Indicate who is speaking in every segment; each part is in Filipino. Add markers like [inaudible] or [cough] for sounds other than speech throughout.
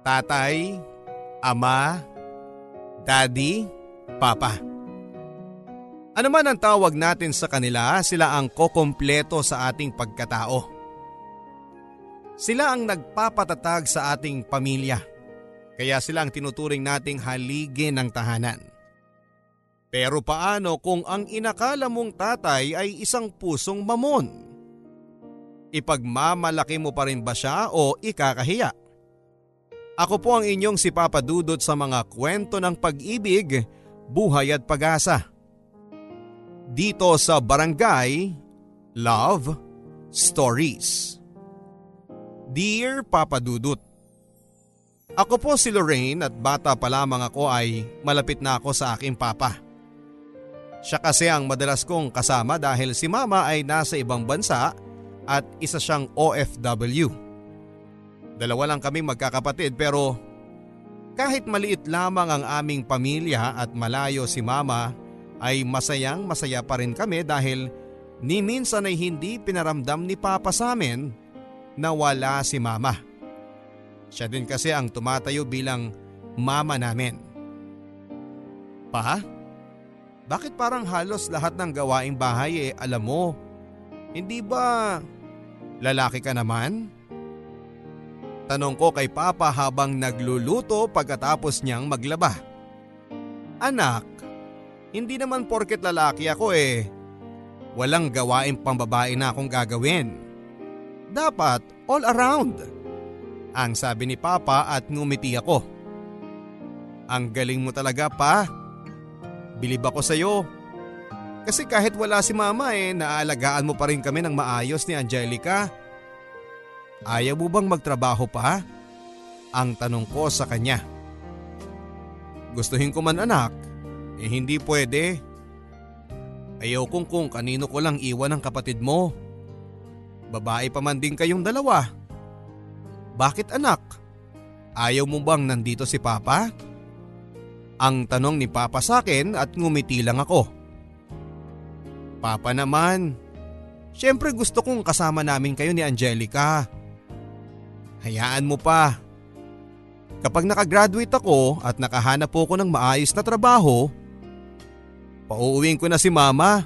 Speaker 1: tatay, ama, daddy, papa. Ano man ang tawag natin sa kanila, sila ang kokompleto sa ating pagkatao. Sila ang nagpapatatag sa ating pamilya. Kaya sila ang tinuturing nating haligi ng tahanan. Pero paano kung ang inakala mong tatay ay isang pusong mamon? Ipagmamalaki mo pa rin ba siya o ikakahiya? Ako po ang inyong si Papa Dudot sa mga kwento ng pag-ibig, buhay at pag-asa. Dito sa Barangay Love Stories. Dear Papa Dudut, Ako po si Lorraine at bata pa lamang ako ay malapit na ako sa aking papa. Siya kasi ang madalas kong kasama dahil si mama ay nasa ibang bansa at isa siyang OFW. Dalawa lang kaming magkakapatid pero kahit maliit lamang ang aming pamilya at malayo si mama ay masayang masaya pa rin kami dahil ni minsan ay hindi pinaramdam ni papa sa amin na wala si mama. Siya din kasi ang tumatayo bilang mama namin. Pa? Bakit parang halos lahat ng gawaing bahay eh alam mo? Hindi ba lalaki ka naman? Tanong ko kay Papa habang nagluluto pagkatapos niyang maglaba. Anak, hindi naman porket lalaki ako eh. Walang gawain pambabae na akong gagawin. Dapat all around. Ang sabi ni Papa at ngumiti ako. Ang galing mo talaga pa. Bilib ako sa iyo. Kasi kahit wala si mama eh, naaalagaan mo pa rin kami ng maayos ni Angelica. Ayaw mo bang magtrabaho pa? Ang tanong ko sa kanya. Gustuhin ko man anak, eh hindi pwede. Ayaw kong kung kanino ko lang iwan ang kapatid mo. Babae pa man din kayong dalawa. Bakit anak? Ayaw mo bang nandito si Papa? Ang tanong ni Papa sa akin at ngumiti lang ako. Papa naman, syempre gusto kong kasama namin kayo ni Angelica. Hayaan mo pa. Kapag nakagraduate ako at nakahanap po ako ng maayos na trabaho, pauuwiin ko na si mama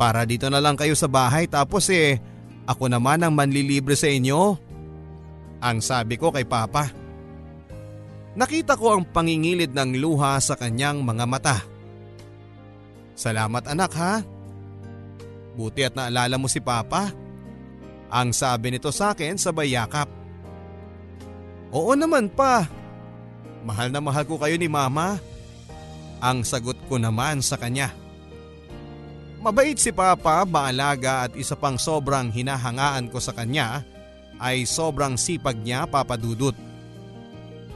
Speaker 1: para dito na lang kayo sa bahay tapos eh ako naman ang manlilibre sa inyo. Ang sabi ko kay papa. Nakita ko ang pangingilid ng luha sa kanyang mga mata. Salamat anak ha. Buti at naalala mo si papa. Ang sabi nito sa akin sabay yakap. Oo naman pa. Mahal na mahal ko kayo ni mama. Ang sagot ko naman sa kanya. Mabait si Papa, maalaga at isa pang sobrang hinahangaan ko sa kanya ay sobrang sipag niya papadudot.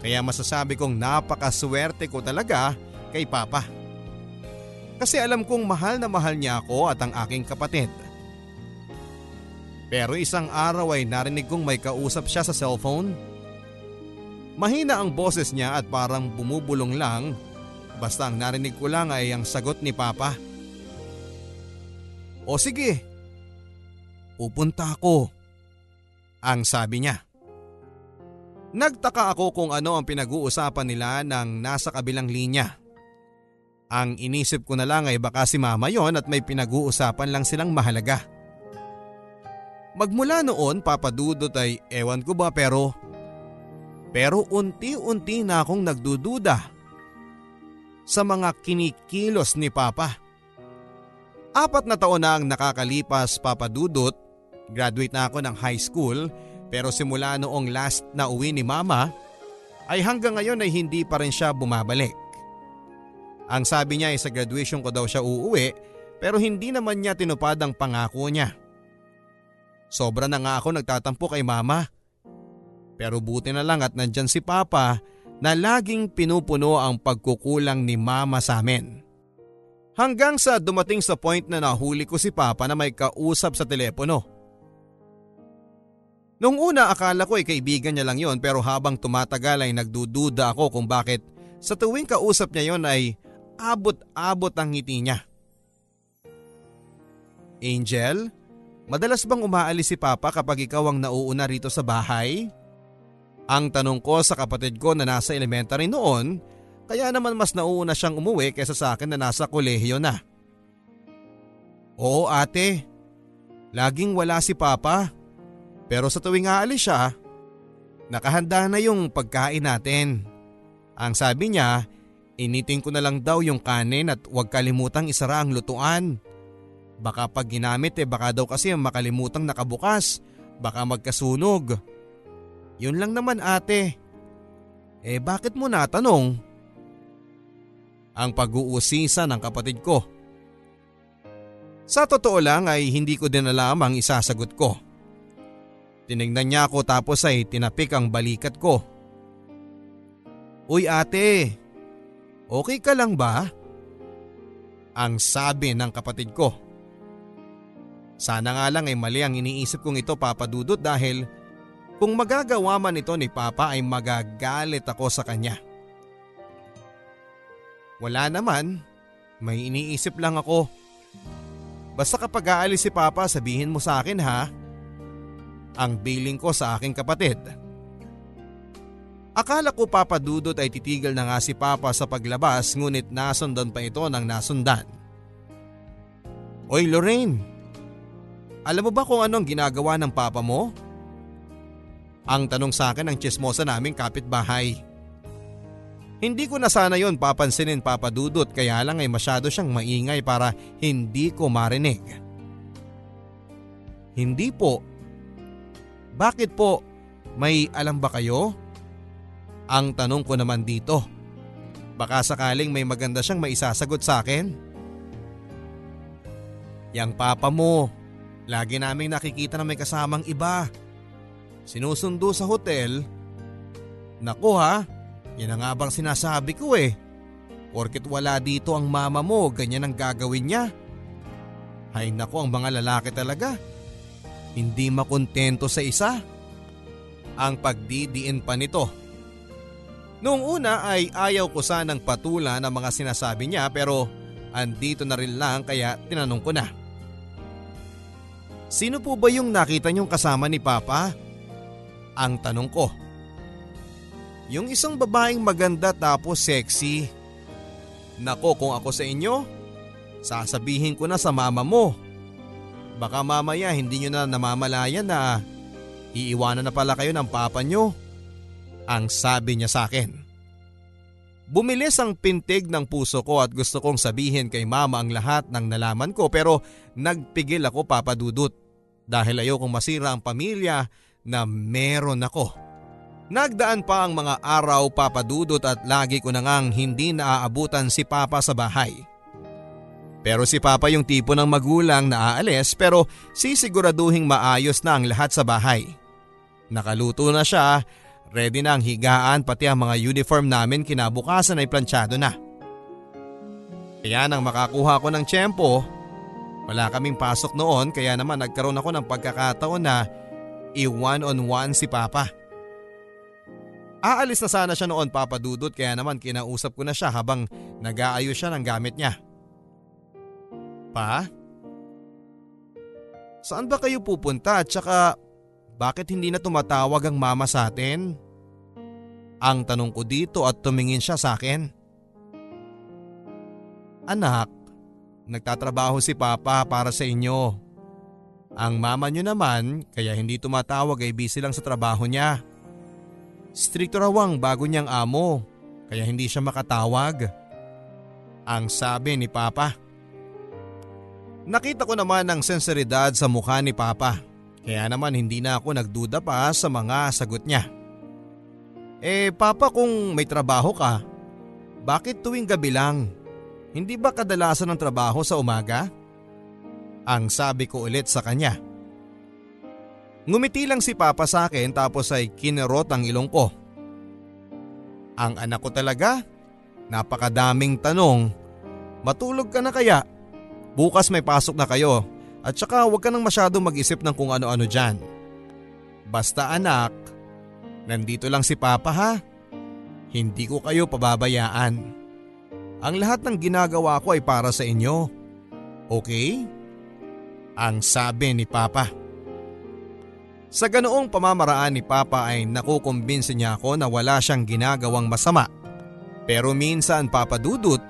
Speaker 1: Kaya masasabi kong napakaswerte ko talaga kay Papa. Kasi alam kong mahal na mahal niya ako at ang aking kapatid. Pero isang araw ay narinig kong may kausap siya sa cellphone. Mahina ang boses niya at parang bumubulong lang basta ang narinig ko lang ay ang sagot ni Papa. O sige, pupunta ako. Ang sabi niya. Nagtaka ako kung ano ang pinag-uusapan nila ng nasa kabilang linya. Ang inisip ko na lang ay baka si mama yon at may pinag-uusapan lang silang mahalaga. Magmula noon papadudot ay ewan ko ba pero pero unti-unti na akong nagdududa sa mga kinikilos ni Papa. Apat na taon na ang nakakalipas papadudot, graduate na ako ng high school pero simula noong last na uwi ni Mama ay hanggang ngayon ay hindi pa rin siya bumabalik. Ang sabi niya ay sa graduation ko daw siya uuwi pero hindi naman niya tinupad ang pangako niya. Sobra na nga ako nagtatampo kay mama. Pero buti na lang at nandyan si papa na laging pinupuno ang pagkukulang ni mama sa amin. Hanggang sa dumating sa point na nahuli ko si papa na may kausap sa telepono. Nung una akala ko ay kaibigan niya lang yon pero habang tumatagal ay nagdududa ako kung bakit sa tuwing kausap niya yon ay abot-abot ang ngiti niya. Angel, madalas bang umaalis si Papa kapag ikaw ang nauuna rito sa bahay? Ang tanong ko sa kapatid ko na nasa elementary noon, kaya naman mas nauuna siyang umuwi kaysa sa akin na nasa kolehiyo na. Oo ate, laging wala si Papa. Pero sa tuwing aalis siya, nakahanda na yung pagkain natin. Ang sabi niya, initin ko na lang daw yung kanin at huwag kalimutang isara ang lutuan. Baka pag ginamit eh baka daw kasi makalimutang nakabukas, baka magkasunog. Yun lang naman ate. Eh bakit mo natanong? Ang pag-uusisa ng kapatid ko. Sa totoo lang ay hindi ko din alam ang isasagot ko. Tinignan niya ako tapos ay tinapik ang balikat ko. Uy ate, okay ka lang ba? Ang sabi ng kapatid ko. Sana nga lang ay mali ang iniisip kong ito papadudot dahil kung magagawa man ito ni Papa ay magagalit ako sa kanya. Wala naman, may iniisip lang ako. Basta kapag aalis si Papa sabihin mo sa akin ha. Ang billing ko sa aking kapatid. Akala ko papadudot ay titigil na nga si Papa sa paglabas ngunit nasundan pa ito ng nasundan. Oy Lorraine, alam mo ba kung anong ginagawa ng Papa mo? Ang tanong sa akin ng chismosa naming kapitbahay. Hindi ko na sana yon papansinin papadudot kaya lang ay masyado siyang maingay para hindi ko marinig. Hindi po. Bakit po? May alam ba kayo? Ang tanong ko naman dito. Baka sakaling may maganda siyang maisasagot sa akin. Yang papa mo, lagi naming nakikita na may kasamang iba. Sinusundo sa hotel. Naku ha, yan ang nga bang sinasabi ko eh. Porket wala dito ang mama mo, ganyan ang gagawin niya. Hay nako ang mga lalaki talaga. Hindi makontento sa isa. Ang pagdidiin pa nito. Noong una ay ayaw ko sanang patula ng mga sinasabi niya pero andito na rin lang kaya tinanong ko na. Sino po ba yung nakita niyong kasama ni Papa? Ang tanong ko. Yung isang babaeng maganda tapos sexy. Nako kung ako sa inyo, sasabihin ko na sa mama mo. Baka mamaya hindi nyo na namamalayan na iiwanan na pala kayo ng papa nyo. Ang sabi niya sa akin. Bumilis ang pintig ng puso ko at gusto kong sabihin kay mama ang lahat ng nalaman ko pero nagpigil ako papadudot dahil ayokong masira ang pamilya na meron ako. Nagdaan pa ang mga araw papadudot at lagi ko na ngang hindi naaabutan si Papa sa bahay. Pero si Papa yung tipo ng magulang na aalis pero sisiguraduhing maayos na ang lahat sa bahay. Nakaluto na siya, ready na ang higaan pati ang mga uniform namin kinabukasan ay planchado na. Kaya nang makakuha ko ng tiyempo, wala kaming pasok noon kaya naman nagkaroon ako ng pagkakataon na i-one on one si Papa. Aalis na sana siya noon papadudot kaya naman kinausap ko na siya habang nag-aayos siya ng gamit niya. Pa? Saan ba kayo pupunta at saka bakit hindi na tumatawag ang mama sa atin? Ang tanong ko dito at tumingin siya sa akin. Anak, nagtatrabaho si Papa para sa inyo. Ang mama niyo naman kaya hindi tumatawag ay busy lang sa trabaho niya. Stricto raw ang bago niyang amo kaya hindi siya makatawag. Ang sabi ni Papa. Nakita ko naman ang senseridad sa mukha ni Papa kaya naman hindi na ako nagduda pa sa mga sagot niya. Eh Papa kung may trabaho ka, bakit tuwing gabi lang? Hindi ba kadalasan ng trabaho sa umaga? Ang sabi ko ulit sa kanya. Ngumiti lang si Papa sa akin tapos ay kinerot ang ilong ko. Ang anak ko talaga? Napakadaming tanong. Matulog ka na kaya? Bukas may pasok na kayo at saka huwag ka nang masyado mag-isip ng kung ano-ano dyan. Basta anak, nandito lang si Papa ha. Hindi ko kayo pababayaan. Ang lahat ng ginagawa ko ay para sa inyo. Okay? Ang sabi ni Papa. Sa ganoong pamamaraan ni Papa ay nakukumbinsi niya ako na wala siyang ginagawang masama. Pero minsan Papa Dudut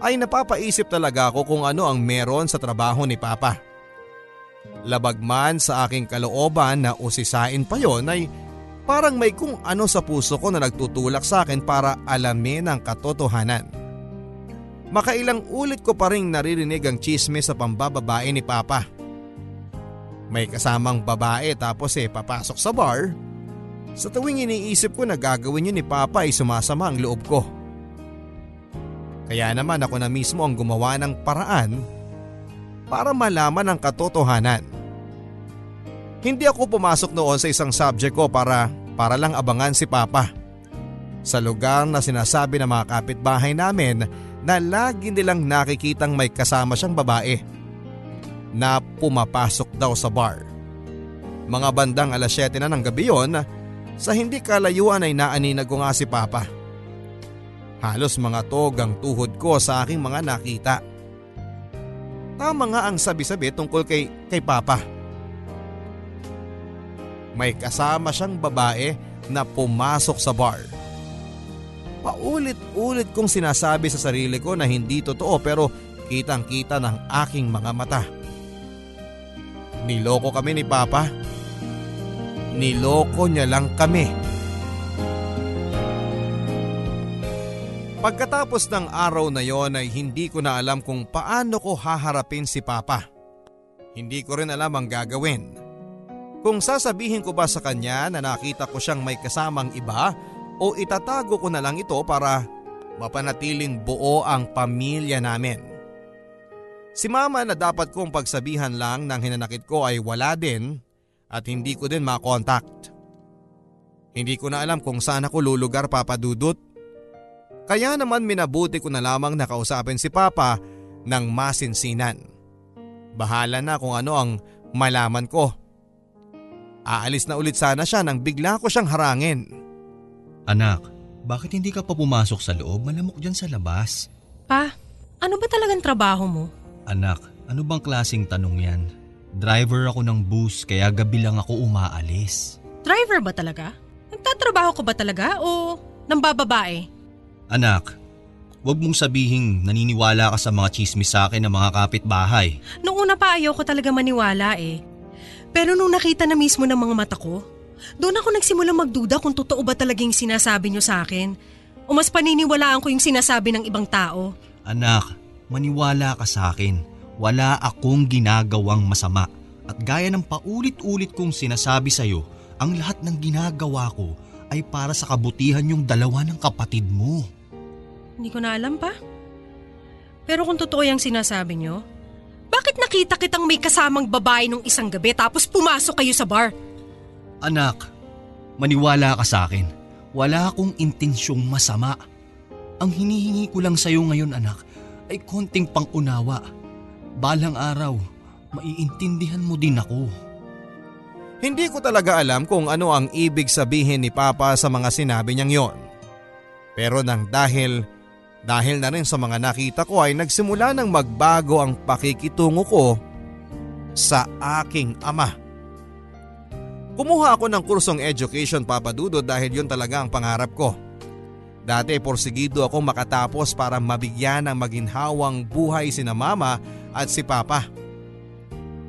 Speaker 1: ay napapaisip talaga ako kung ano ang meron sa trabaho ni Papa. Labag man sa aking kalooban na usisain pa yon ay parang may kung ano sa puso ko na nagtutulak sa akin para alamin ang katotohanan. Makailang ulit ko pa rin naririnig ang chisme sa pambababae ni Papa. May kasamang babae tapos eh papasok sa bar. Sa tuwing iniisip ko na gagawin yun ni Papa ay sumasama ang loob ko. Kaya naman ako na mismo ang gumawa ng paraan para malaman ang katotohanan. Hindi ako pumasok noon sa isang subject ko para para lang abangan si Papa. Sa lugar na sinasabi ng mga kapitbahay namin na lagi nilang nakikitang may kasama siyang babae na pumapasok daw sa bar. Mga bandang alas 7 na ng gabi yon, sa hindi kalayuan ay naaninag ko nga si Papa. Halos mga togang tuhod ko sa aking mga nakita. Tama nga ang sabi-sabi tungkol kay, kay Papa. May kasama siyang babae na pumasok sa bar. Paulit-ulit kong sinasabi sa sarili ko na hindi totoo pero kitang kita ng aking mga mata. Niloko kami ni Papa. Niloko niya lang kami. Pagkatapos ng araw na yon ay hindi ko na alam kung paano ko haharapin si Papa. Hindi ko rin alam ang gagawin. Kung sasabihin ko ba sa kanya na nakita ko siyang may kasamang iba o itatago ko na lang ito para mapanatiling buo ang pamilya namin. Si mama na dapat kong pagsabihan lang ng hinanakit ko ay wala din at hindi ko din makontakt. Hindi ko na alam kung saan ako lulugar papadudot. Kaya naman minabuti ko na lamang nakausapin si Papa ng masinsinan. Bahala na kung ano ang malaman ko. Aalis na ulit sana siya nang bigla ko siyang harangin.
Speaker 2: Anak, bakit hindi ka pa pumasok sa loob? Malamok dyan sa labas.
Speaker 3: Pa, ano ba talagang trabaho mo?
Speaker 2: Anak, ano bang klasing tanong yan? Driver ako ng bus kaya gabi lang ako umaalis.
Speaker 3: Driver ba talaga? Nagtatrabaho ko ba talaga o nang bababae?
Speaker 2: Anak, wag mong sabihing naniniwala ka sa mga chismis sa akin ng mga kapitbahay.
Speaker 3: Noong una pa ayaw ko talaga maniwala eh. Pero nung nakita na mismo ng mga mata ko, doon ako nagsimula magduda kung totoo ba talagang sinasabi niyo sa akin. O mas paniniwalaan ko yung sinasabi ng ibang tao.
Speaker 2: Anak, maniwala ka sa akin. Wala akong ginagawang masama. At gaya ng paulit-ulit kong sinasabi sa iyo, ang lahat ng ginagawa ko ay para sa kabutihan yung dalawa ng kapatid mo.
Speaker 3: Hindi ko na alam pa. Pero kung totoo yung sinasabi niyo, bakit nakita kitang may kasamang babae nung isang gabi tapos pumasok kayo sa bar?
Speaker 2: Anak, maniwala ka sa akin. Wala akong intensyong masama. Ang hinihingi ko lang sa iyo ngayon anak ay konting pangunawa. Balang araw, maiintindihan mo din ako.
Speaker 1: Hindi ko talaga alam kung ano ang ibig sabihin ni Papa sa mga sinabi niyang yon. Pero nang dahil, dahil na rin sa mga nakita ko ay nagsimula nang magbago ang pakikitungo ko sa aking ama. Kumuha ako ng kursong education papadudo dahil yon talaga ang pangarap ko. Dati porsigido ako makatapos para mabigyan ng maginhawang buhay sina mama at si papa.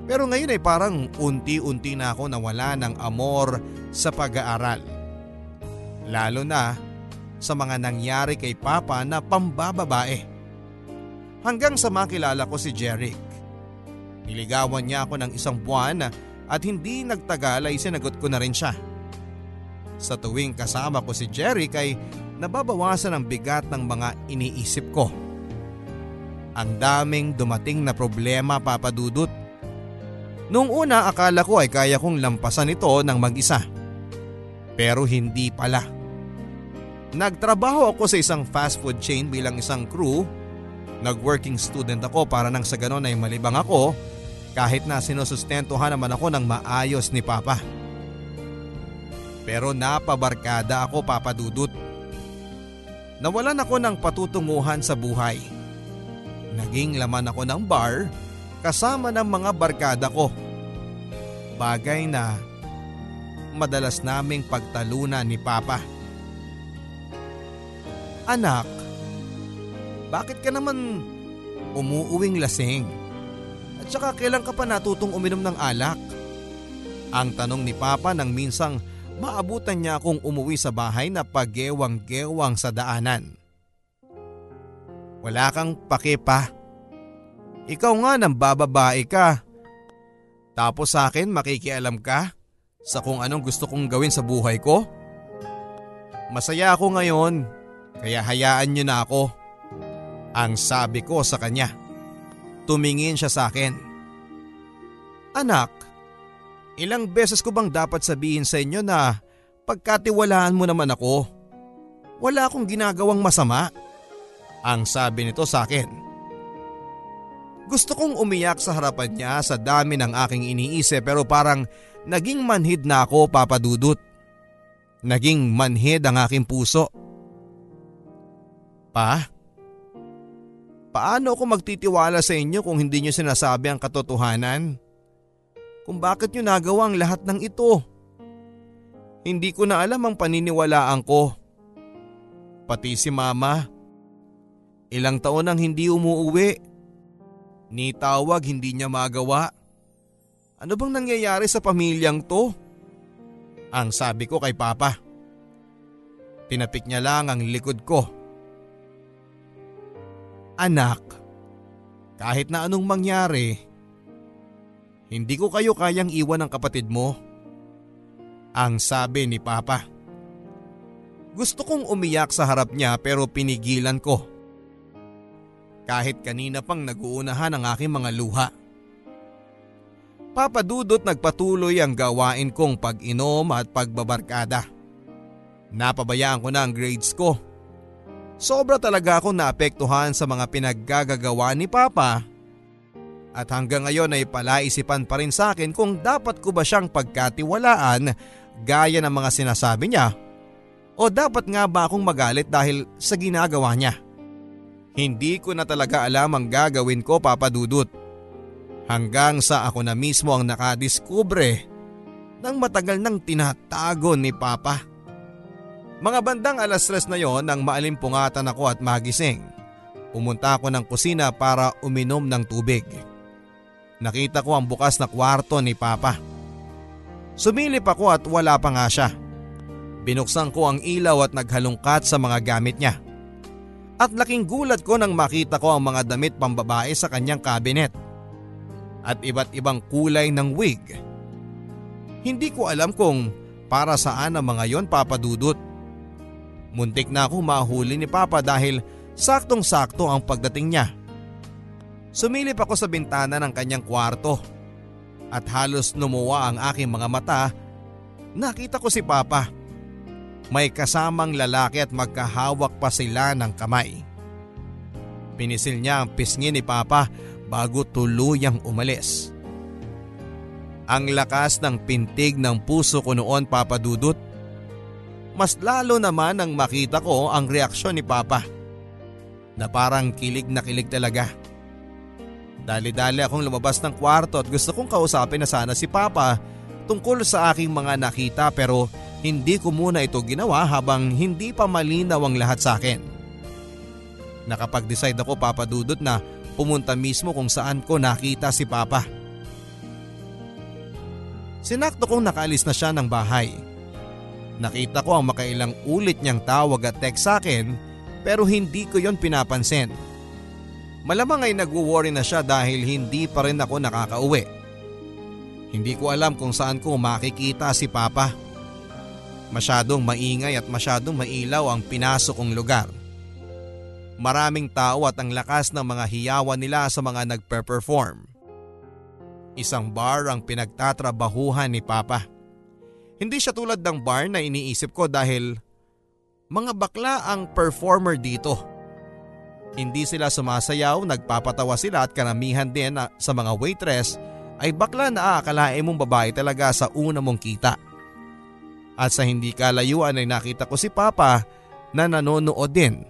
Speaker 1: Pero ngayon ay parang unti-unti na ako nawala ng amor sa pag-aaral. Lalo na sa mga nangyari kay papa na pambababae. Hanggang sa makilala ko si Jeric. Niligawan niya ako ng isang buwan at hindi nagtagal ay sinagot ko na rin siya. Sa tuwing kasama ko si Jeric ay nababawasan ang bigat ng mga iniisip ko. Ang daming dumating na problema papadudot. Noong una akala ko ay kaya kong lampasan ito ng mag-isa. Pero hindi pala. Nagtrabaho ako sa isang fast food chain bilang isang crew. Nag-working student ako para nang sa ganon ay malibang ako kahit na sinusustentuhan naman ako ng maayos ni Papa. Pero napabarkada ako papadudot. Nawalan ako ng patutunguhan sa buhay. Naging laman ako ng bar kasama ng mga barkada ko. Bagay na madalas naming pagtalunan ni Papa. Anak, bakit ka naman umuuwing lasing? At saka kailan ka pa natutong uminom ng alak? Ang tanong ni Papa nang minsang maabutan niya akong umuwi sa bahay na pagewang-gewang sa daanan. Wala kang pake pa. Ikaw nga nang bababae ka. Tapos sa akin makikialam ka sa kung anong gusto kong gawin sa buhay ko? Masaya ako ngayon kaya hayaan niyo na ako. Ang sabi ko sa kanya. Tumingin siya sa akin. Anak, ilang beses ko bang dapat sabihin sa inyo na pagkatiwalaan mo naman ako? Wala akong ginagawang masama. Ang sabi nito sa akin. Gusto kong umiyak sa harapan niya sa dami ng aking iniisip pero parang naging manhid na ako papadudot. Naging manhid ang aking puso. Pa? Paano ako magtitiwala sa inyo kung hindi nyo sinasabi ang katotohanan? Kung bakit nyo nagawa ang lahat ng ito? Hindi ko na alam ang paniniwalaan ko. Pati si mama. Ilang taon nang hindi umuuwi. Ni tawag hindi niya magawa. Ano bang nangyayari sa pamilyang to? Ang sabi ko kay Papa. Tinapik niya lang ang likod ko. Anak, kahit na anong mangyari, hindi ko kayo kayang iwan ng kapatid mo. Ang sabi ni Papa. Gusto kong umiyak sa harap niya pero pinigilan ko. Kahit kanina pang naguunahan ang aking mga luha. Papadudot nagpatuloy ang gawain kong pag-inom at pagbabarkada. Napabayaan ko na ang grades ko Sobra talaga ako naapektuhan sa mga pinaggagagawa ni Papa at hanggang ngayon ay palaisipan pa rin sa akin kung dapat ko ba siyang pagkatiwalaan gaya ng mga sinasabi niya o dapat nga ba akong magalit dahil sa ginagawa niya. Hindi ko na talaga alam ang gagawin ko papadudot hanggang sa ako na mismo ang nakadiskubre ng matagal nang tinatago ni Papa. Mga bandang alas tres na yon nang maalimpungatan ako at magising. Pumunta ako ng kusina para uminom ng tubig. Nakita ko ang bukas na kwarto ni Papa. Sumilip ako at wala pa nga siya. Binuksan ko ang ilaw at naghalungkat sa mga gamit niya. At laking gulat ko nang makita ko ang mga damit pambabae sa kanyang kabinet. At iba't ibang kulay ng wig. Hindi ko alam kung para saan ang mga yon papadudot. Muntik na akong mahuli ni Papa dahil saktong-sakto ang pagdating niya. Sumilip ako sa bintana ng kanyang kwarto at halos lumuwa ang aking mga mata. Nakita ko si Papa. May kasamang lalaki at magkahawak pa sila ng kamay. Pinisil niya ang pisngi ni Papa bago tuluyang umalis. Ang lakas ng pintig ng puso ko noon papadudot mas lalo naman nang makita ko ang reaksyon ni Papa. Na parang kilig na kilig talaga. Dali-dali akong lumabas ng kwarto at gusto kong kausapin na sana si Papa tungkol sa aking mga nakita pero hindi ko muna ito ginawa habang hindi pa malinaw ang lahat sa akin. Nakapag-decide ako papadudot na pumunta mismo kung saan ko nakita si Papa. Sinakto kong nakaalis na siya ng bahay. Nakita ko ang makailang ulit niyang tawag at text sa akin pero hindi ko yon pinapansin. Malamang ay nagwo-worry na siya dahil hindi pa rin ako nakakauwi. Hindi ko alam kung saan ko makikita si Papa. Masyadong maingay at masyadong mailaw ang pinasok kong lugar. Maraming tao at ang lakas ng mga hiyawan nila sa mga nagpe-perform. Isang bar ang pinagtatrabahuhan ni Papa. Hindi siya tulad ng bar na iniisip ko dahil mga bakla ang performer dito. Hindi sila sumasayaw, nagpapatawa sila at karamihan din sa mga waitress ay bakla na aakalain mong babae talaga sa una mong kita. At sa hindi kalayuan ay nakita ko si Papa na nanonood din.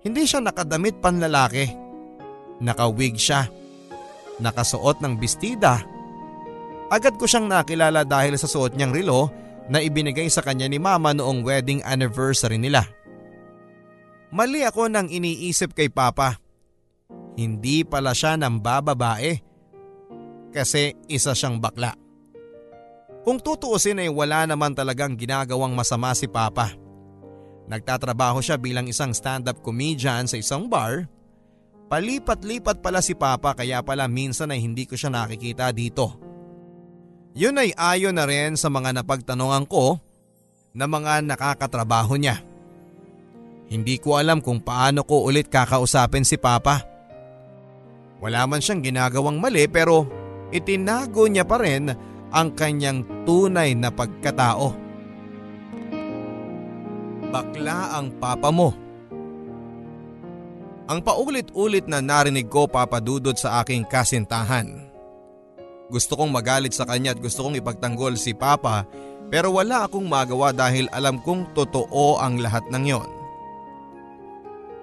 Speaker 1: Hindi siya nakadamit panlalaki. Nakawig siya. Nakasuot ng bestida Agad ko siyang nakilala dahil sa suot niyang relo na ibinigay sa kanya ni mama noong wedding anniversary nila. Mali ako nang iniisip kay papa. Hindi pala siya ng bababae kasi isa siyang bakla. Kung tutuusin ay wala naman talagang ginagawang masama si papa. Nagtatrabaho siya bilang isang stand-up comedian sa isang bar. Palipat-lipat pala si papa kaya pala minsan ay hindi ko siya nakikita dito. Yun ay ayon na rin sa mga napagtanungan ko na mga nakakatrabaho niya. Hindi ko alam kung paano ko ulit kakausapin si Papa. Wala man siyang ginagawang mali pero itinago niya pa rin ang kanyang tunay na pagkatao. Bakla ang papa mo. Ang paulit-ulit na narinig ko papadudod sa aking kasintahan. Gusto kong magalit sa kanya at gusto kong ipagtanggol si Papa pero wala akong magawa dahil alam kong totoo ang lahat ng yon.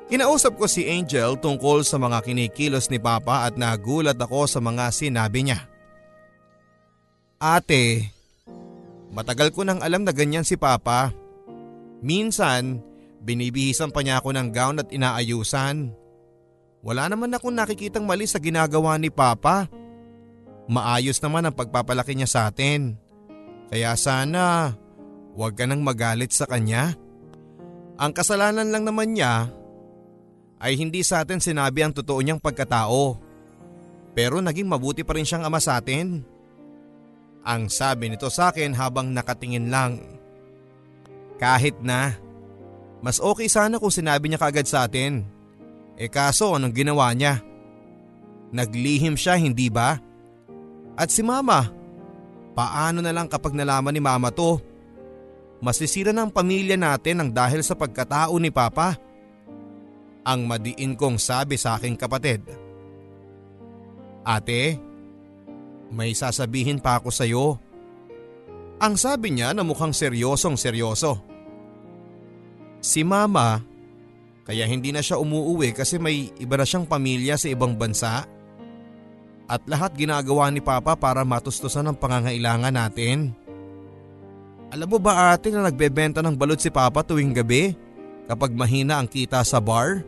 Speaker 1: Kinausap ko si Angel tungkol sa mga kinikilos ni Papa at nagulat ako sa mga sinabi niya. Ate, matagal ko nang alam na ganyan si Papa. Minsan, binibihisan pa niya ako ng gown at inaayusan. Wala naman akong nakikitang mali sa ginagawa ni Papa. Maayos naman ang pagpapalaki niya sa atin. Kaya sana huwag ka nang magalit sa kanya. Ang kasalanan lang naman niya ay hindi sa atin sinabi ang totoo niyang pagkatao. Pero naging mabuti pa rin siyang ama sa atin. Ang sabi nito sa akin habang nakatingin lang. Kahit na, mas okay sana kung sinabi niya kaagad sa atin. E kaso anong ginawa niya? Naglihim siya hindi ba? At si mama, paano na lang kapag nalaman ni mama to? Masisira ng pamilya natin ang dahil sa pagkatao ni papa. Ang madiin kong sabi sa aking kapatid. Ate, may sasabihin pa ako sa iyo. Ang sabi niya na mukhang seryosong seryoso. Si mama, kaya hindi na siya umuuwi kasi may iba na siyang pamilya sa ibang bansa at lahat ginagawa ni Papa para matustusan ang pangangailangan natin. Alam mo ba ate na nagbebenta ng balot si Papa tuwing gabi kapag mahina ang kita sa bar?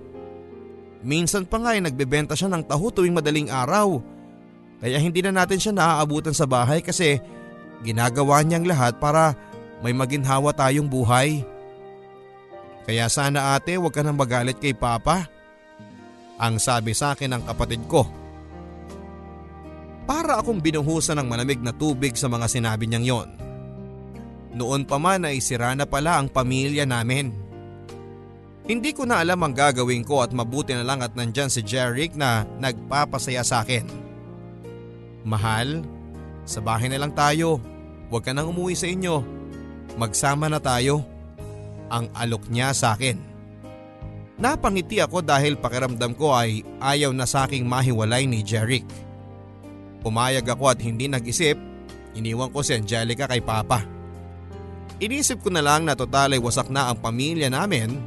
Speaker 1: Minsan pa nga ay nagbebenta siya ng taho tuwing madaling araw. Kaya hindi na natin siya naaabutan sa bahay kasi ginagawa niyang lahat para may maginhawa tayong buhay. Kaya sana ate huwag ka nang magalit kay Papa. Ang sabi sa akin ng kapatid ko. Para akong binuhusan ng malamig na tubig sa mga sinabi niyang yon. Noon pa man ay sira na pala ang pamilya namin. Hindi ko na alam ang gagawin ko at mabuti na lang at nandyan si Jeric na nagpapasaya sa akin. Mahal, sa bahay na lang tayo. Huwag ka nang umuwi sa inyo. Magsama na tayo. Ang alok niya sa akin. Napangiti ako dahil pakiramdam ko ay ayaw na sa aking mahiwalay ni Jeric. Pumayag ako at hindi nag-isip, iniwan ko si Angelica kay Papa. Inisip ko na lang na total ay wasak na ang pamilya namin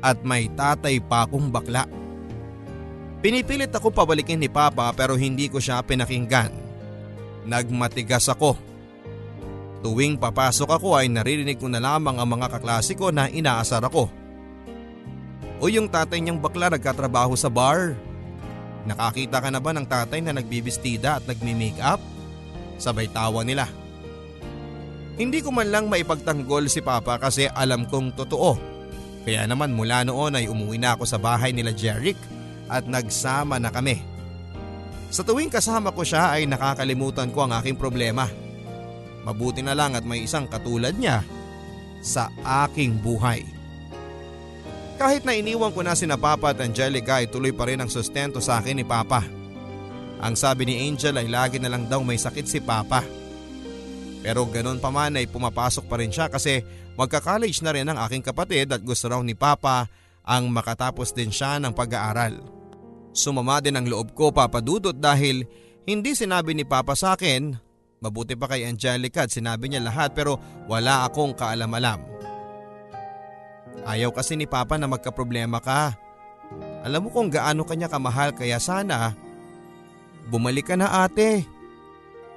Speaker 1: at may tatay pa akong bakla. Pinipilit ako pabalikin ni Papa pero hindi ko siya pinakinggan. Nagmatigas ako. Tuwing papasok ako ay naririnig ko na lamang ang mga kaklasiko na inaasar ako. O yung tatay niyang bakla nagkatrabaho sa bar. Nakakita ka na ba ng tatay na nagbibistida at nagmi-makeup? Sabay tawa nila. Hindi ko man lang maipagtanggol si Papa kasi alam kong totoo. Kaya naman mula noon ay umuwi na ako sa bahay nila Jeric at nagsama na kami. Sa tuwing kasama ko siya ay nakakalimutan ko ang aking problema. Mabuti na lang at may isang katulad niya sa aking buhay. Kahit na iniwan ko na sina Papa at Angelica ay tuloy pa rin ang sustento sa akin ni Papa. Ang sabi ni Angel ay lagi na lang daw may sakit si Papa. Pero ganun pa man ay pumapasok pa rin siya kasi magka-college na rin ang aking kapatid at gusto raw ni Papa ang makatapos din siya ng pag-aaral. Sumama din ang loob ko papadudot dahil hindi sinabi ni Papa sa akin, mabuti pa kay Angelica at sinabi niya lahat pero wala akong kaalam-alam. Ayaw kasi ni Papa na magkaproblema ka. Alam mo kung gaano kanya kamahal kaya sana bumalik ka na ate.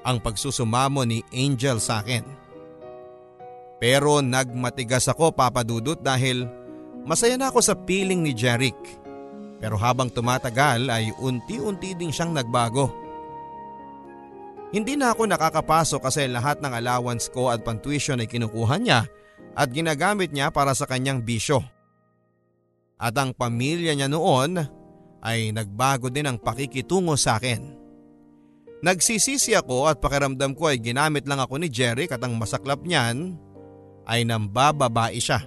Speaker 1: ang pagsusumamo ni Angel sa akin. Pero nagmatigas ako papadudot dahil masaya na ako sa piling ni Jeric. Pero habang tumatagal ay unti-unti din siyang nagbago. Hindi na ako nakakapasok kasi lahat ng allowance ko at pantuition ay kinukuha niya at ginagamit niya para sa kanyang bisyo. At ang pamilya niya noon ay nagbago din ang pakikitungo sa akin. Nagsisisi ako at pakiramdam ko ay ginamit lang ako ni Jeric at ang masaklap niyan ay nambababae siya.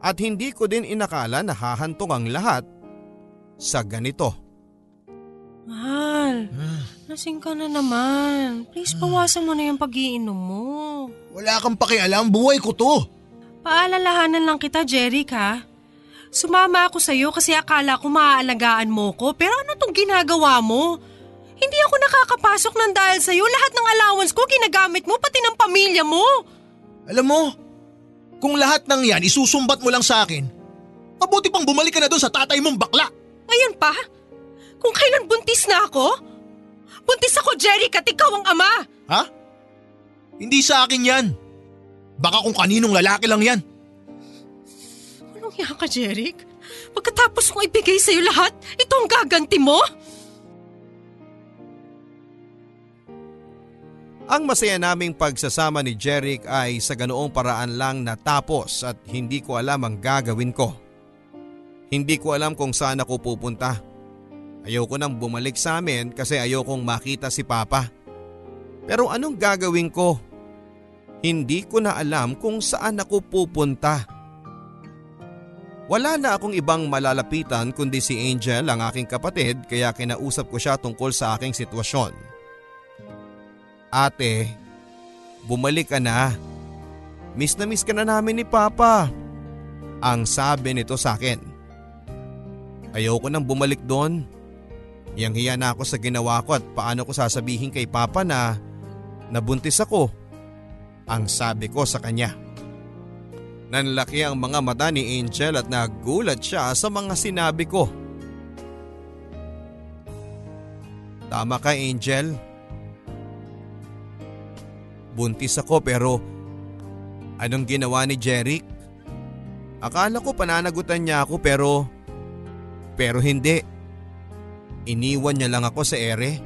Speaker 1: At hindi ko din inakala na hahantong ang lahat sa ganito.
Speaker 3: Mahal, lasing ka na naman. Please bawasan mo na yung pag-iinom mo.
Speaker 4: Wala kang pakialam, buhay ko to.
Speaker 3: Paalalahanan lang kita, Jeric ha. Sumama ako sa'yo kasi akala ko maaalagaan mo ko pero ano tong ginagawa mo? Hindi ako nakakapasok ng dahil sa'yo. Lahat ng allowance ko ginagamit mo pati ng pamilya mo.
Speaker 4: Alam mo, kung lahat ng yan isusumbat mo lang sa akin, mabuti pang bumalik ka na doon sa tatay mong bakla.
Speaker 3: Ngayon pa? Kung kailan buntis na ako? Buntis ako, Jeric, at ikaw ang ama.
Speaker 4: Ha? Hindi sa akin yan. Baka kung kaninong lalaki lang yan.
Speaker 3: Anong hiya ka, Jeric? Pagkatapos kong ibigay sa'yo lahat, ito ang gaganti mo?
Speaker 1: Ang masaya naming pagsasama ni Jeric ay sa ganoong paraan lang natapos at hindi ko alam ang gagawin ko. Hindi ko alam kung saan ako pupunta. Ayoko nang bumalik sa amin kasi ayokong makita si Papa. Pero anong gagawin ko? Hindi ko na alam kung saan ako pupunta. Wala na akong ibang malalapitan kundi si Angel ang aking kapatid kaya kinausap ko siya tungkol sa aking sitwasyon. Ate, bumalik ka na. Miss na miss ka na namin ni Papa. Ang sabi nito sa akin. Ayoko nang bumalik doon. Yang hiya na ako sa ginawa ko at paano ko sasabihin kay Papa na nabuntis ako. Ang sabi ko sa kanya. Nanlaki ang mga mata ni Angel at nagulat siya sa mga sinabi ko. Tama ka Angel. Buntis ako pero anong ginawa ni Jeric? Akala ko pananagutan niya ako pero pero hindi. Iniwan niya lang ako sa ere.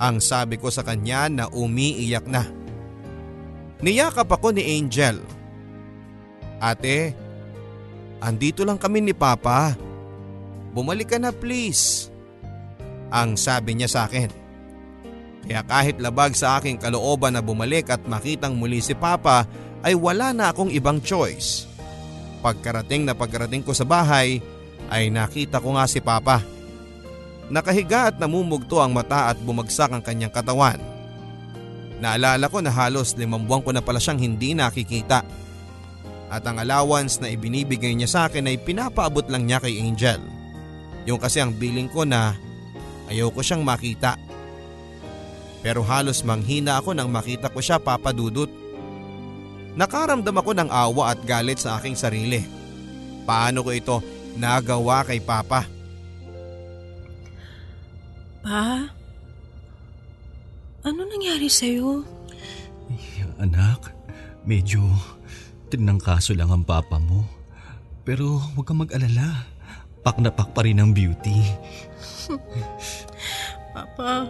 Speaker 1: Ang sabi ko sa kanya na umiiyak na. Niyakap ako ni Angel. Ate, andito lang kami ni Papa. Bumalik ka na please. Ang sabi niya sa akin. Kaya kahit labag sa aking kalooban na bumalik at makitang muli si Papa ay wala na akong ibang choice. Pagkarating na pagkarating ko sa bahay ay nakita ko nga si Papa. Nakahiga at namumugto ang mata at bumagsak ang kanyang katawan. Naalala ko na halos limang buwan ko na pala siyang hindi nakikita. At ang allowance na ibinibigay niya sa akin ay pinapaabot lang niya kay Angel. Yung kasi ang billing ko na ayaw ko siyang makita. Pero halos manghina ako nang makita ko siya papadudot. Nakaramdam ako ng awa at galit sa aking sarili. Paano ko ito nagawa kay Papa?
Speaker 3: Pa? Ano nangyari sa'yo?
Speaker 2: Anak, medyo tinangkaso lang ang papa mo. Pero huwag kang mag-alala. Pak na pak pa rin ang beauty. [laughs]
Speaker 3: Papa,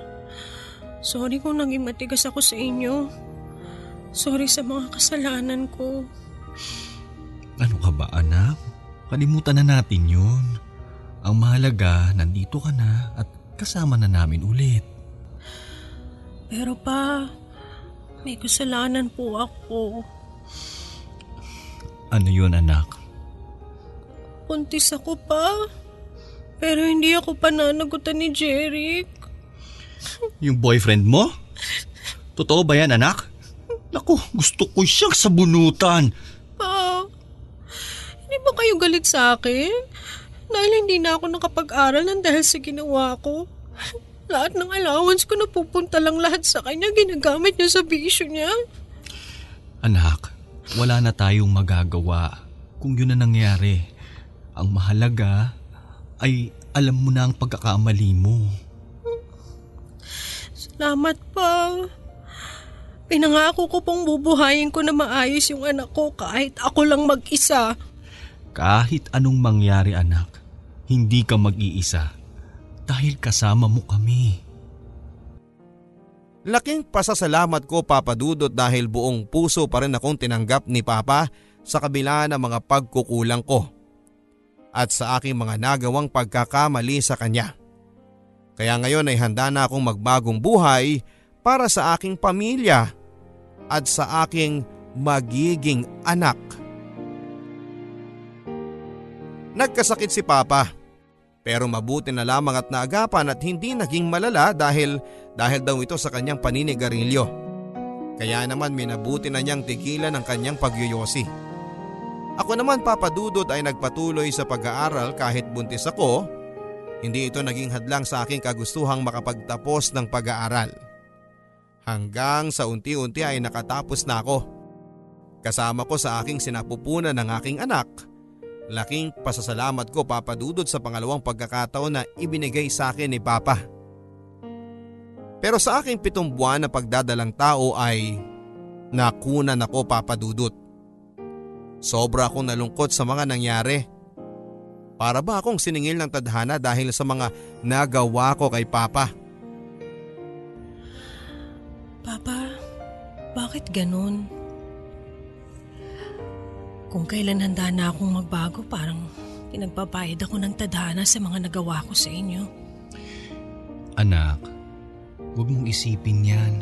Speaker 3: sorry kung naging matigas ako sa inyo. Sorry sa mga kasalanan ko.
Speaker 2: Ano ka ba anak? Kalimutan na natin yun. Ang mahalaga, nandito ka na at kasama na namin ulit.
Speaker 3: Pero pa, may kasalanan po ako.
Speaker 2: Ano yun anak?
Speaker 3: Puntis ako pa. Pero hindi ako pananagutan ni Jeric.
Speaker 2: Yung boyfriend mo? Totoo ba yan anak? Naku, gusto ko siyang sabunutan.
Speaker 3: Pa, hindi ba kayo galit sa akin? Dahil hindi na ako nakapag-aral ng dahil sa ginawa ko. Lahat ng allowance ko napupunta lang lahat sa kanya. Ginagamit niya sa bisyo niya.
Speaker 2: Anak, wala na tayong magagawa kung yun na nangyari. Ang mahalaga ay alam mo na ang pagkakamali mo.
Speaker 3: Salamat pa. Pinangako ko pong bubuhayin ko na maayos yung anak ko kahit ako lang mag-isa.
Speaker 2: Kahit anong mangyari anak, hindi ka mag-iisa dahil kasama mo kami.
Speaker 1: Laking pasasalamat ko Papa Dudot dahil buong puso pa rin akong tinanggap ni Papa sa kabila ng mga pagkukulang ko at sa aking mga nagawang pagkakamali sa kanya. Kaya ngayon ay handa na akong magbagong buhay para sa aking pamilya at sa aking magiging anak. Nagkasakit si Papa pero mabuti na lamang at naagapan at hindi naging malala dahil dahil daw ito sa kanyang paninigarilyo. Kaya naman minabuti na niyang tigilan ang kanyang pagyoyosi. Ako naman papadudot ay nagpatuloy sa pag-aaral kahit buntis ako. Hindi ito naging hadlang sa aking kagustuhang makapagtapos ng pag-aaral. Hanggang sa unti-unti ay nakatapos na ako. Kasama ko sa aking sinapupunan ng aking anak – Laking pasasalamat ko papadudod sa pangalawang pagkakataon na ibinigay sa akin ni Papa. Pero sa aking pitong buwan na pagdadalang tao ay nakunan ako papadudot. Sobra akong nalungkot sa mga nangyari. Para ba akong siningil ng tadhana dahil sa mga nagawa ko kay Papa?
Speaker 3: Papa, bakit ganun? Kung kailan handa na akong magbago, parang pinagpapayad ako ng tadhana sa mga nagawa ko sa inyo.
Speaker 2: Anak, huwag mong isipin yan.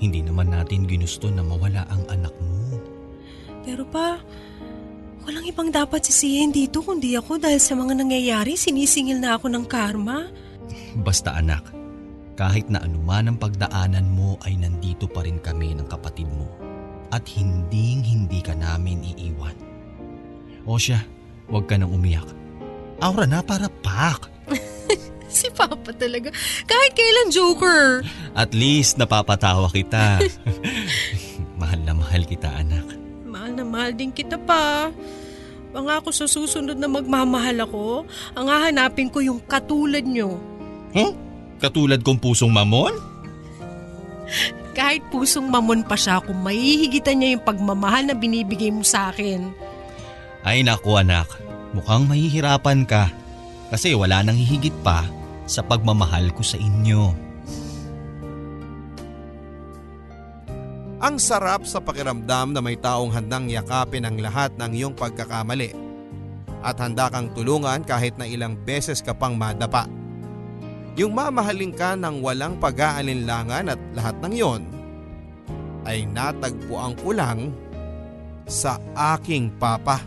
Speaker 2: Hindi naman natin ginusto na mawala ang anak mo.
Speaker 3: Pero pa, walang ibang dapat sisihin dito kundi ako dahil sa mga nangyayari sinisingil na ako ng karma.
Speaker 2: Basta anak, kahit na anuman ang pagdaanan mo ay nandito pa rin kami ng kapatid mo at hinding hindi ka namin iiwan. O siya, huwag ka nang umiyak. Aura na para pak. [laughs]
Speaker 3: si Papa talaga. Kahit kailan joker.
Speaker 2: At least napapatawa kita. [laughs] mahal na mahal kita anak.
Speaker 3: Mahal na mahal din kita pa. Pangako sa susunod na magmamahal ako, ang hahanapin ko yung katulad nyo.
Speaker 2: Huh? Katulad kong pusong mamon? [laughs]
Speaker 3: Kahit pusong mamon pa siya kung maihigitan niya yung pagmamahal na binibigay mo sa akin.
Speaker 2: Ay naku anak, mukhang mahihirapan ka. Kasi wala nang hihigit pa sa pagmamahal ko sa inyo.
Speaker 1: Ang sarap sa pakiramdam na may taong handang yakapin ang lahat ng iyong pagkakamali at handa kang tulungan kahit na ilang beses ka pang madapa. Yung mamahalin ka ng walang pag-aalinlangan at lahat ng yon ay natagpuan ko lang sa aking papa.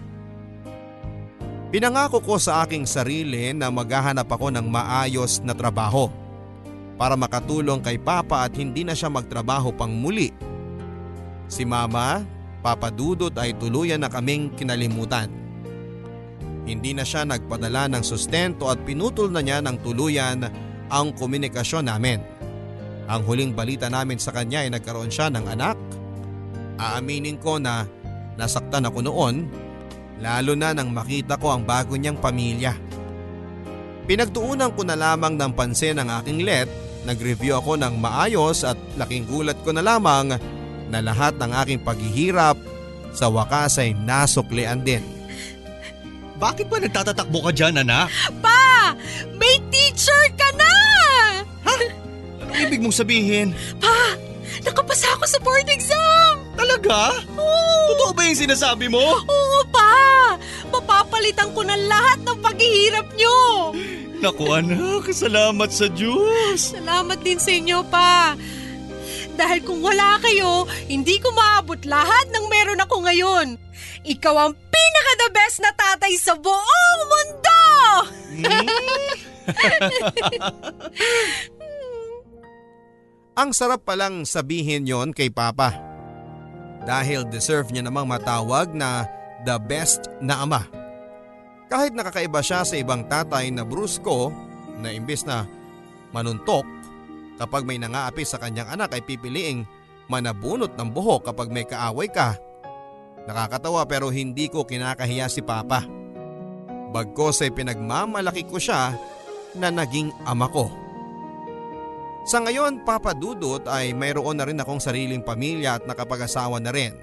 Speaker 1: Pinangako ko sa aking sarili na maghahanap ako ng maayos na trabaho para makatulong kay papa at hindi na siya magtrabaho pang muli. Si mama, Papa Dudot ay tuluyan na kaming kinalimutan. Hindi na siya nagpadala ng sustento at pinutol na niya ng tuluyan ang komunikasyon namin. Ang huling balita namin sa kanya ay nagkaroon siya ng anak. Aaminin ko na nasaktan ako noon lalo na nang makita ko ang bago niyang pamilya. Pinagtuunan ko na lamang ng pansin ang aking let, nag-review ako ng maayos at laking gulat ko na lamang na lahat ng aking paghihirap sa wakas ay nasuklian din.
Speaker 2: Bakit ba nagtatatakbo ka dyan, anak?
Speaker 3: Pa! May teacher ka
Speaker 2: ibig mong sabihin?
Speaker 3: Pa! Nakapasa ako sa board exam!
Speaker 2: Talaga?
Speaker 3: Oo!
Speaker 2: Totoo ba yung sinasabi mo?
Speaker 3: Oo pa! Mapapalitan ko na lahat ng paghihirap nyo!
Speaker 2: Naku anak, salamat sa Diyos!
Speaker 3: Salamat din sa inyo pa! Dahil kung wala kayo, hindi ko maabot lahat ng meron ako ngayon. Ikaw ang pinaka-the best na tatay sa buong mundo!
Speaker 2: Hmm? [laughs]
Speaker 1: Ang sarap palang sabihin yon kay Papa. Dahil deserve niya namang matawag na the best na ama. Kahit nakakaiba siya sa ibang tatay na brusko na imbes na manuntok kapag may nangaapi sa kanyang anak ay pipiliing manabunot ng buhok kapag may kaaway ka. Nakakatawa pero hindi ko kinakahiya si Papa. Bagkos ay pinagmamalaki ko siya na naging ama ko. Sa ngayon, Papa Dudut ay mayroon na rin akong sariling pamilya at nakapag-asawa na rin.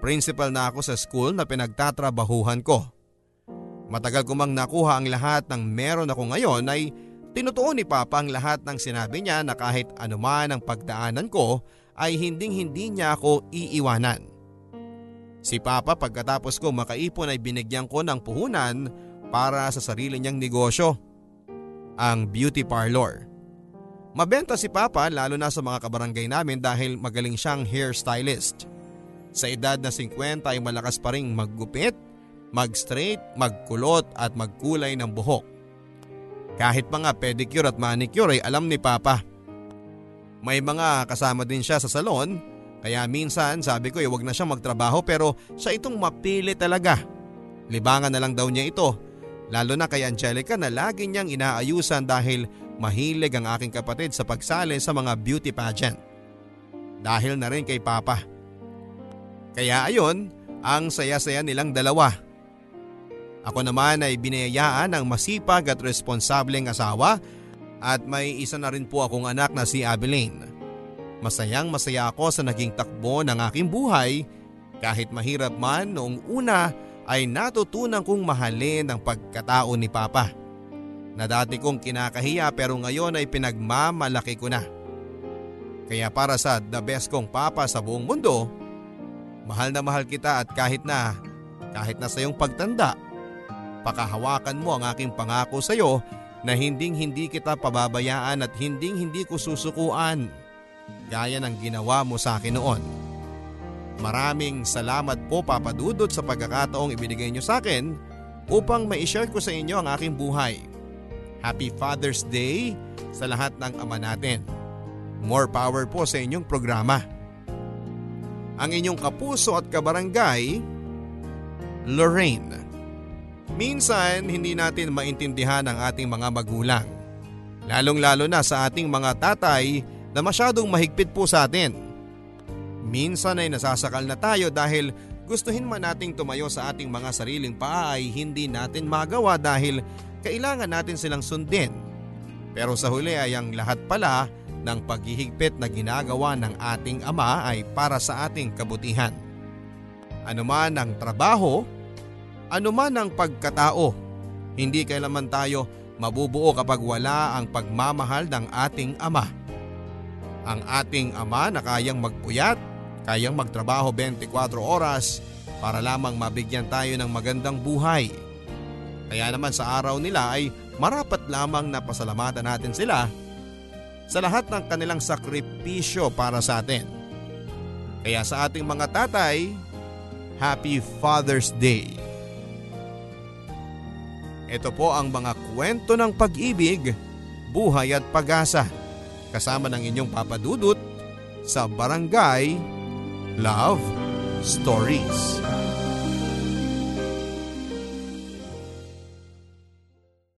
Speaker 1: Principal na ako sa school na pinagtatrabahuhan ko. Matagal ko mang nakuha ang lahat ng meron ako ngayon ay tinutuon ni Papa ang lahat ng sinabi niya na kahit anuman ang pagdaanan ko ay hinding hindi niya ako iiwanan. Si Papa pagkatapos ko makaipon ay binigyan ko ng puhunan para sa sarili niyang negosyo, ang beauty parlor. Mabenta si Papa lalo na sa mga kabarangay namin dahil magaling siyang hairstylist. Sa edad na 50 ay malakas pa rin maggupit, mag-straight, magkulot at magkulay ng buhok. Kahit mga pedicure at manicure ay alam ni Papa. May mga kasama din siya sa salon kaya minsan sabi ko ay eh, wag na siyang magtrabaho pero sa itong mapili talaga. Libangan na lang daw niya ito lalo na kay Angelica na lagi niyang inaayusan dahil mahilig ang aking kapatid sa pagsali sa mga beauty pageant. Dahil na rin kay Papa. Kaya ayon, ang saya-saya nilang dalawa. Ako naman ay binayayaan ng masipag at responsableng asawa at may isa na rin po akong anak na si Abilene. Masayang masaya ako sa naging takbo ng aking buhay kahit mahirap man noong una ay natutunan kong mahalin ang pagkatao ni Papa na dati kong kinakahiya pero ngayon ay pinagmamalaki ko na. Kaya para sa the best kong papa sa buong mundo, mahal na mahal kita at kahit na, kahit na sa iyong pagtanda, pakahawakan mo ang aking pangako sa iyo na hinding hindi kita pababayaan at hinding hindi ko susukuan gaya ng ginawa mo sa akin noon. Maraming salamat po Papa Dudot sa pagkakataong ibinigay niyo sa akin upang ma-share ko sa inyo ang aking buhay. Happy Father's Day sa lahat ng ama natin. More power po sa inyong programa. Ang inyong kapuso at kabarangay, Lorraine. Minsan hindi natin maintindihan ang ating mga magulang. Lalong-lalo na sa ating mga tatay na masyadong mahigpit po sa atin. Minsan ay nasasakal na tayo dahil gustuhin man nating tumayo sa ating mga sariling paa ay hindi natin magawa dahil kailangan natin silang sundin. Pero sa huli ay ang lahat pala ng paghihigpit na ginagawa ng ating ama ay para sa ating kabutihan. Ano man ang trabaho, ano man ang pagkatao, hindi kailanman tayo mabubuo kapag wala ang pagmamahal ng ating ama. Ang ating ama na kayang magpuyat, kayang magtrabaho 24 oras para lamang mabigyan tayo ng magandang buhay kaya naman sa araw nila ay marapat lamang na pasalamatan natin sila sa lahat ng kanilang sakripisyo para sa atin. Kaya sa ating mga tatay, Happy Father's Day. Ito po ang mga kwento ng pag-ibig, buhay at pag-asa kasama ng inyong papadudot sa Barangay Love Stories.